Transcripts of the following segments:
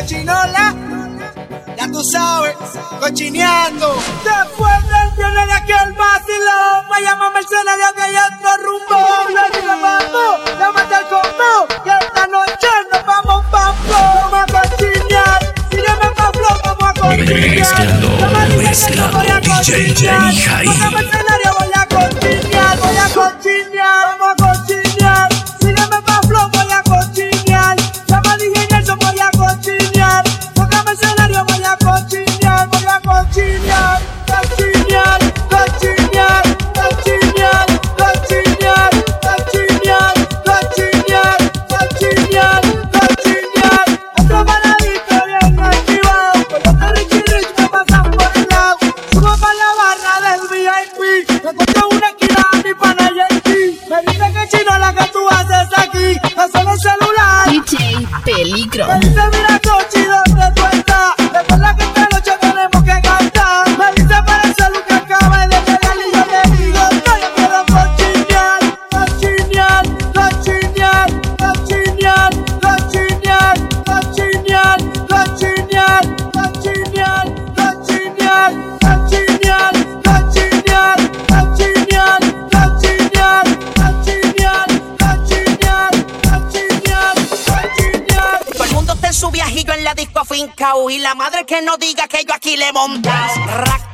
cochinola. Ya tú sabes, cochineando. Después del viernes de aquel vacilón, vayamos mercenario que ya no rumbo. Me mando, ya mata el que esta noche nos vamos pa' Vamos a cochinear, si no me pa' vamos a cochinear. Mezclando, mezclando, DJ Jenny Jai. Voy a cochinear, voy a cochinear. No diga que yo aquí le. Raca,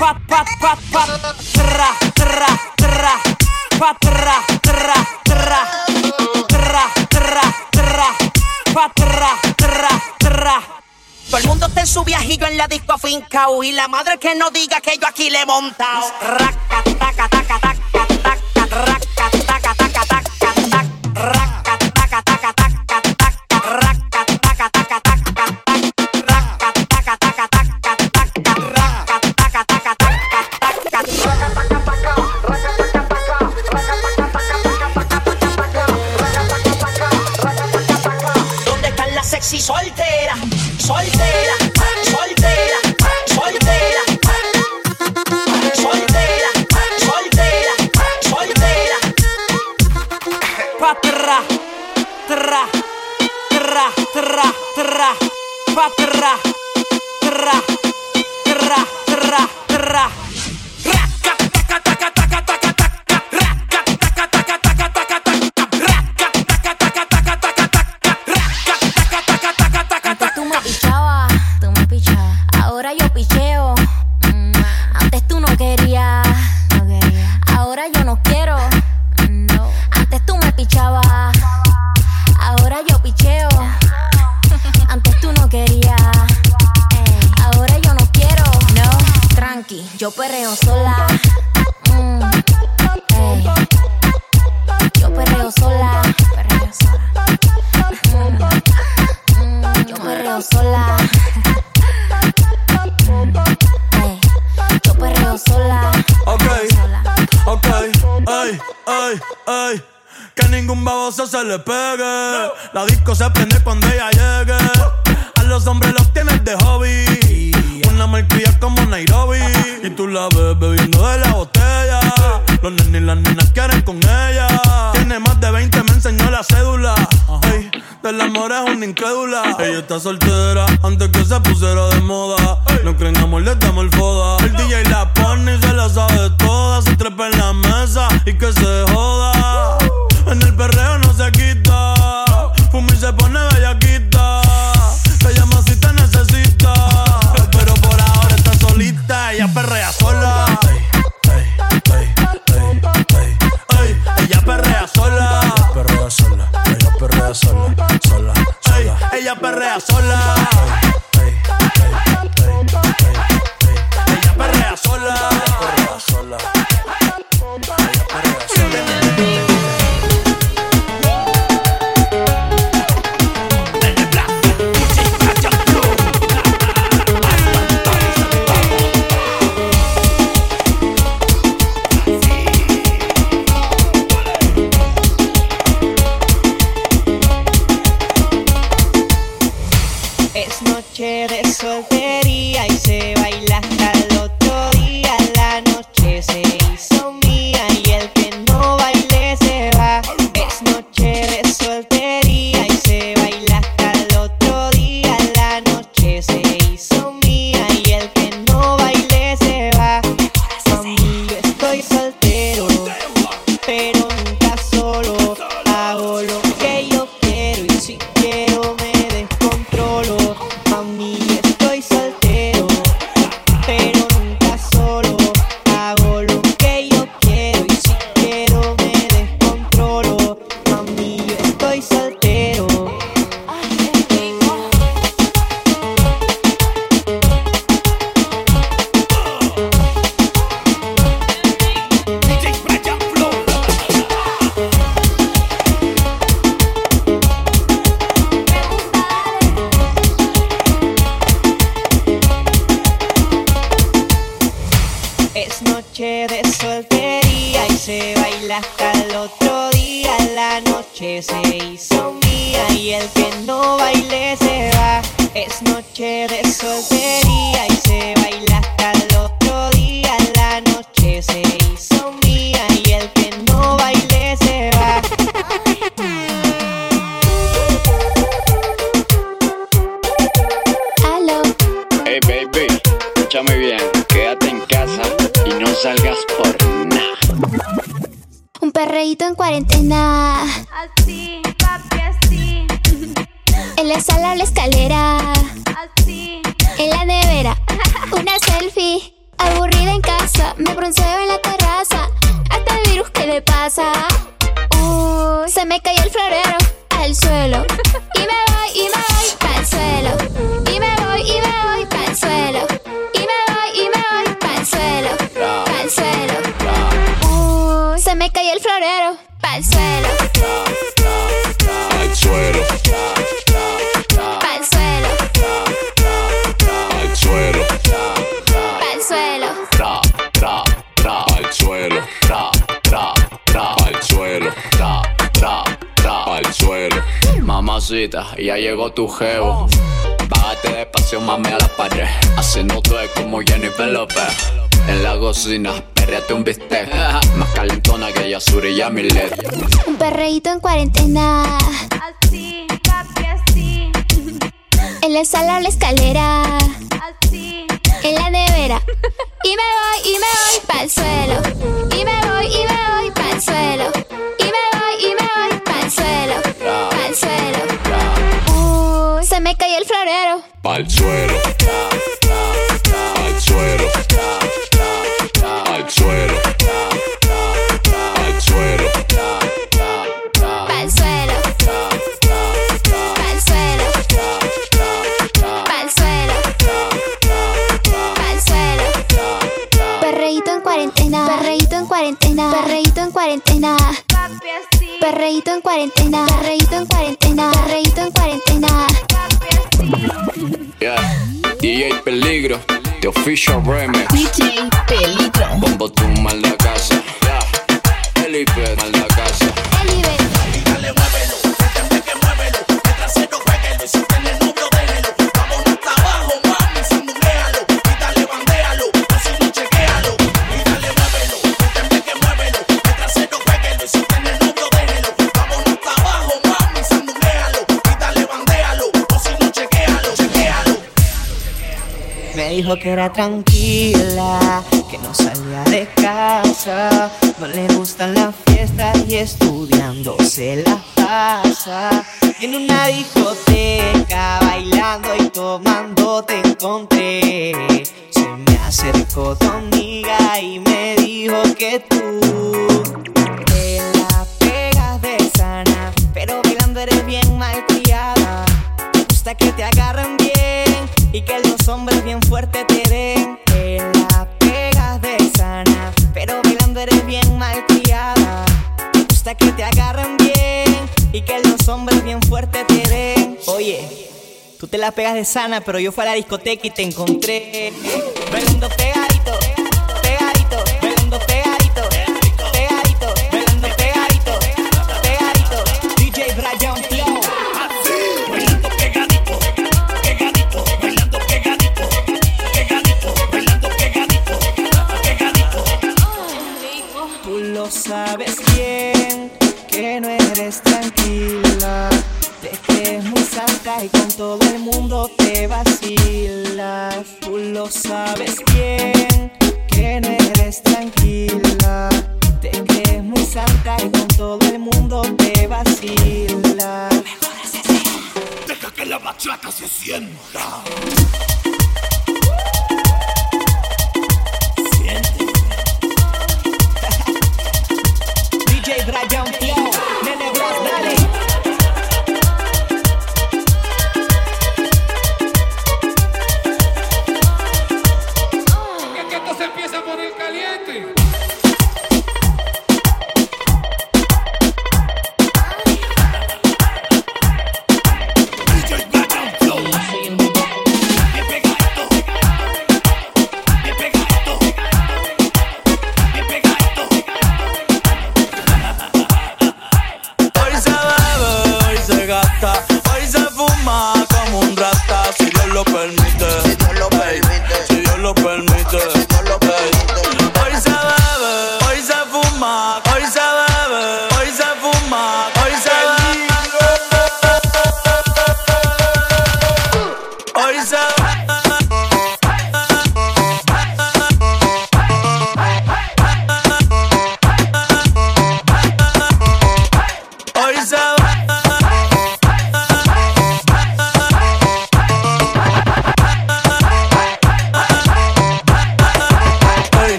pa, pa, pa, pa, tra, tra, tra, pa, tra, tra, tra, tra, tra, tra, pa, tra, tra, tra. Todo el mundo está en su viajillo en la disco fincao y la madre que no diga que yo aquí le he montado. Raca, taca, taca, taca, taca, raca, taca, taca, le pegue. La disco se prende cuando ella llegue. A los hombres los tienes de hobby. Una malcria como Nairobi. Y tú la ves bebiendo de la botella. Los nenes y las nenas quieren con ella. Tiene más de 20, me enseñó la cédula. Ey, del amor es una incrédula. Ella está soltera antes que se pusiera de moda. No creen amor, le damos el foda. El DJ la pone y se la sabe toda. Se trepa en la mesa y que se joda. En el perreo no. Fuma y se pone bellaquita. Te llama si te necesita. Pero por ahora está solita. Ella perrea sola. Ey, ey, ey, ey, ey. Ella perrea sola. Perrea sola. Ella perrea sola. Sola. Sola. Ella perrea sola. sola hasta el otro día. La noche se hizo mía y el que no baile se va. Es noche de soltería y se baila hasta el otro día. La noche se hizo mía y el que no baile se va. Hello. Hey baby, escúchame bien, quédate en casa y no salgas por perreíto en cuarentena. Así, papi, así. En la sala o la escalera. Así. En la nevera. Una selfie. Aburrida en casa. Me bronceo en la terraza. Hasta el virus que me pasa. Uy, se me cayó el floreo. Ya llegó tu geo. Bájate despacio, mame a la pared. Haciendo todo como Jennifer Lopez. En la cocina, perreate un bistec. Más calentona que Yasuri y Milet. Un perreíto en cuarentena. Así, papi, así. En la sala o la escalera. Así. Pa'l suelo. Pa'l suelo. Pa'l suelo. Pa'l suelo. Pa'l suelo. Pa'l suelo. Pa'l suelo. Pa'l suelo. Perreíto en cuarentena. Perreíto en cuarentena. Perreíto en cuarentena. Perreíto en cuarentena. Perreíto en cuarentena. Perreíto en cuarentena. Yeah. DJ Peligro, The Official Remix. DJ Peligro. Bombo tu mal la casa. Yeah. Felipe mal la casa. Elibe. Dijo que era tranquila, que no salía de casa, no le gustan las fiestas y estudiando se la pasa. En una discoteca, bailando y tomando te encontré. Se me acercó tu amiga y me dijo que tú te la pegas de sana, Te la pegas de sana, pero yo fui a la discoteca y te encontré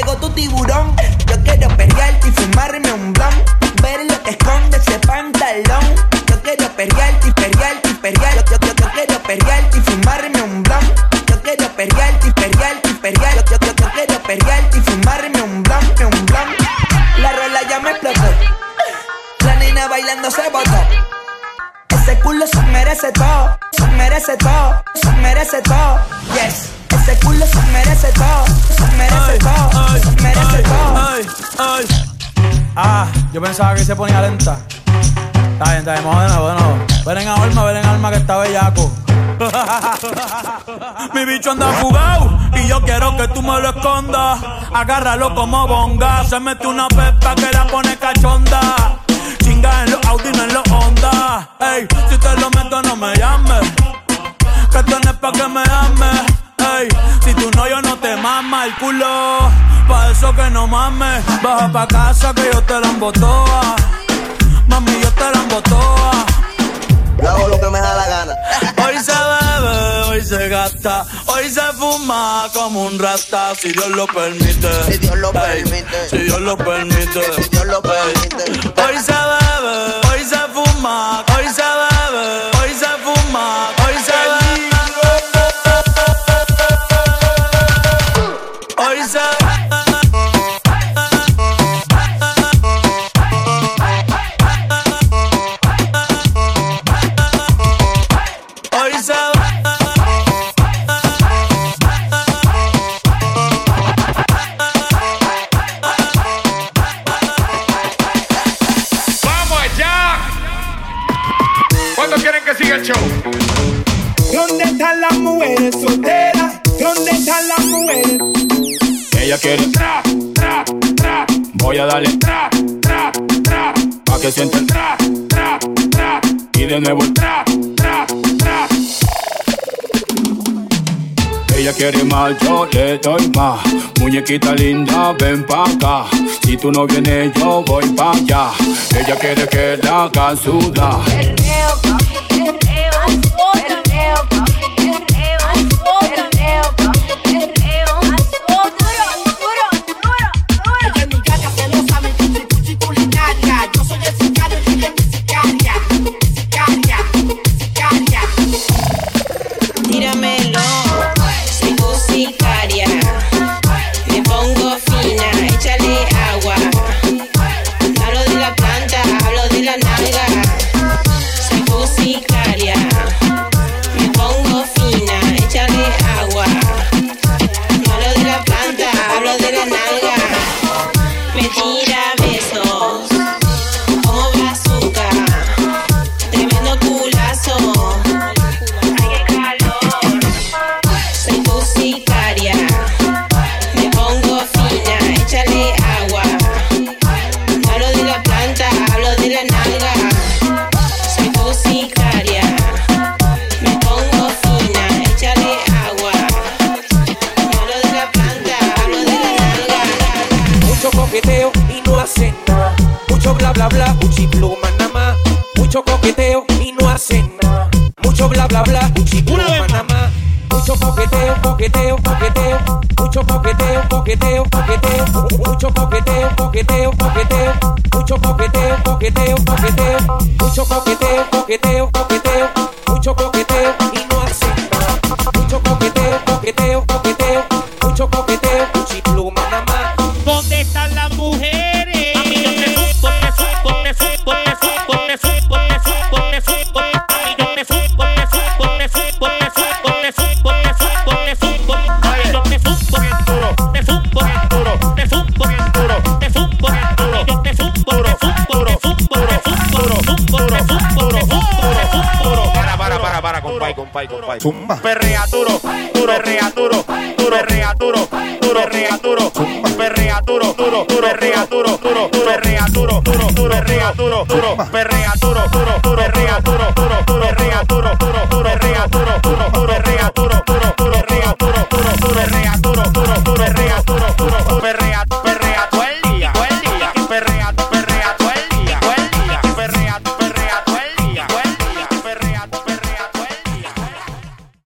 llegó tu tiburón. Yo quiero perrearte y fumarme un blunt. Ver lo que esconde ese pantalón. Yo quiero perrearte y perrearte y perrear. Yo, yo, yo, quiero perrearte y fumarme un blunt. Yo quiero perrearte y perrearte y perrear. Yo, yo, yo, yo quiero perrearte y fumarme un blunt, un blunt. La rola ya me explotó. La nena bailando se botó. Ese culo se merece todo, se merece todo, se merece todo. Yes. Ese culo se merece todo, se merece todo, se merece todo. ay, ay. Ah, yo pensaba que se ponía lenta. Está bien, está bien, vamos de nuevo, de nuevo. Ven en alma, ven en alma que está bellaco. Mi bicho anda fugado y yo quiero que tú me lo escondas. Agárralo como bonga. Se mete una pepa que la pone cachonda. Chinga en los Audi, no en los Ey, si te lo meto, no me llames. Que esto no es pa' que me ames. Ey, si tú no, yo no te mama el culo. Pa' eso que no mames. Baja pa' casa que yo te la embotoa. Mami, yo te la embotoa. Yo hago lo que me da la gana. Hoy se bebe, hoy se gasta, hoy se fuma como un rata, si Dios lo permite. Si Dios lo Ey, permite. Si Dios lo permite. Si Dios lo permite. Hoy se bebe, hoy se fuma, Ella quiere más, yo le doy más. Muñequita linda, ven pa' acá. Si tú no vienes, yo voy pa' allá. Ella quiere que la sudar. Bla bla. Una vez nada más. Mucho coqueteo, coqueteo, coqueteo. Mucho coqueteo, coqueteo, coqueteo. Mucho coqueteo, coqueteo, coqueteo. Mucho coqueteo, coqueteo, coqueteo. Mucho coqueteo, coqueteo, coqueteo. Mucho coqueteo Para, para, para, compay, compay, compay. Zumba. Perrea duro, duro, perrea duro, duro, perrea duro, duro, perrea duro, perrea duro, duro, duro, perrea duro, duro, perrea duro, duro, duro, perrea duro, duro, perrea duro,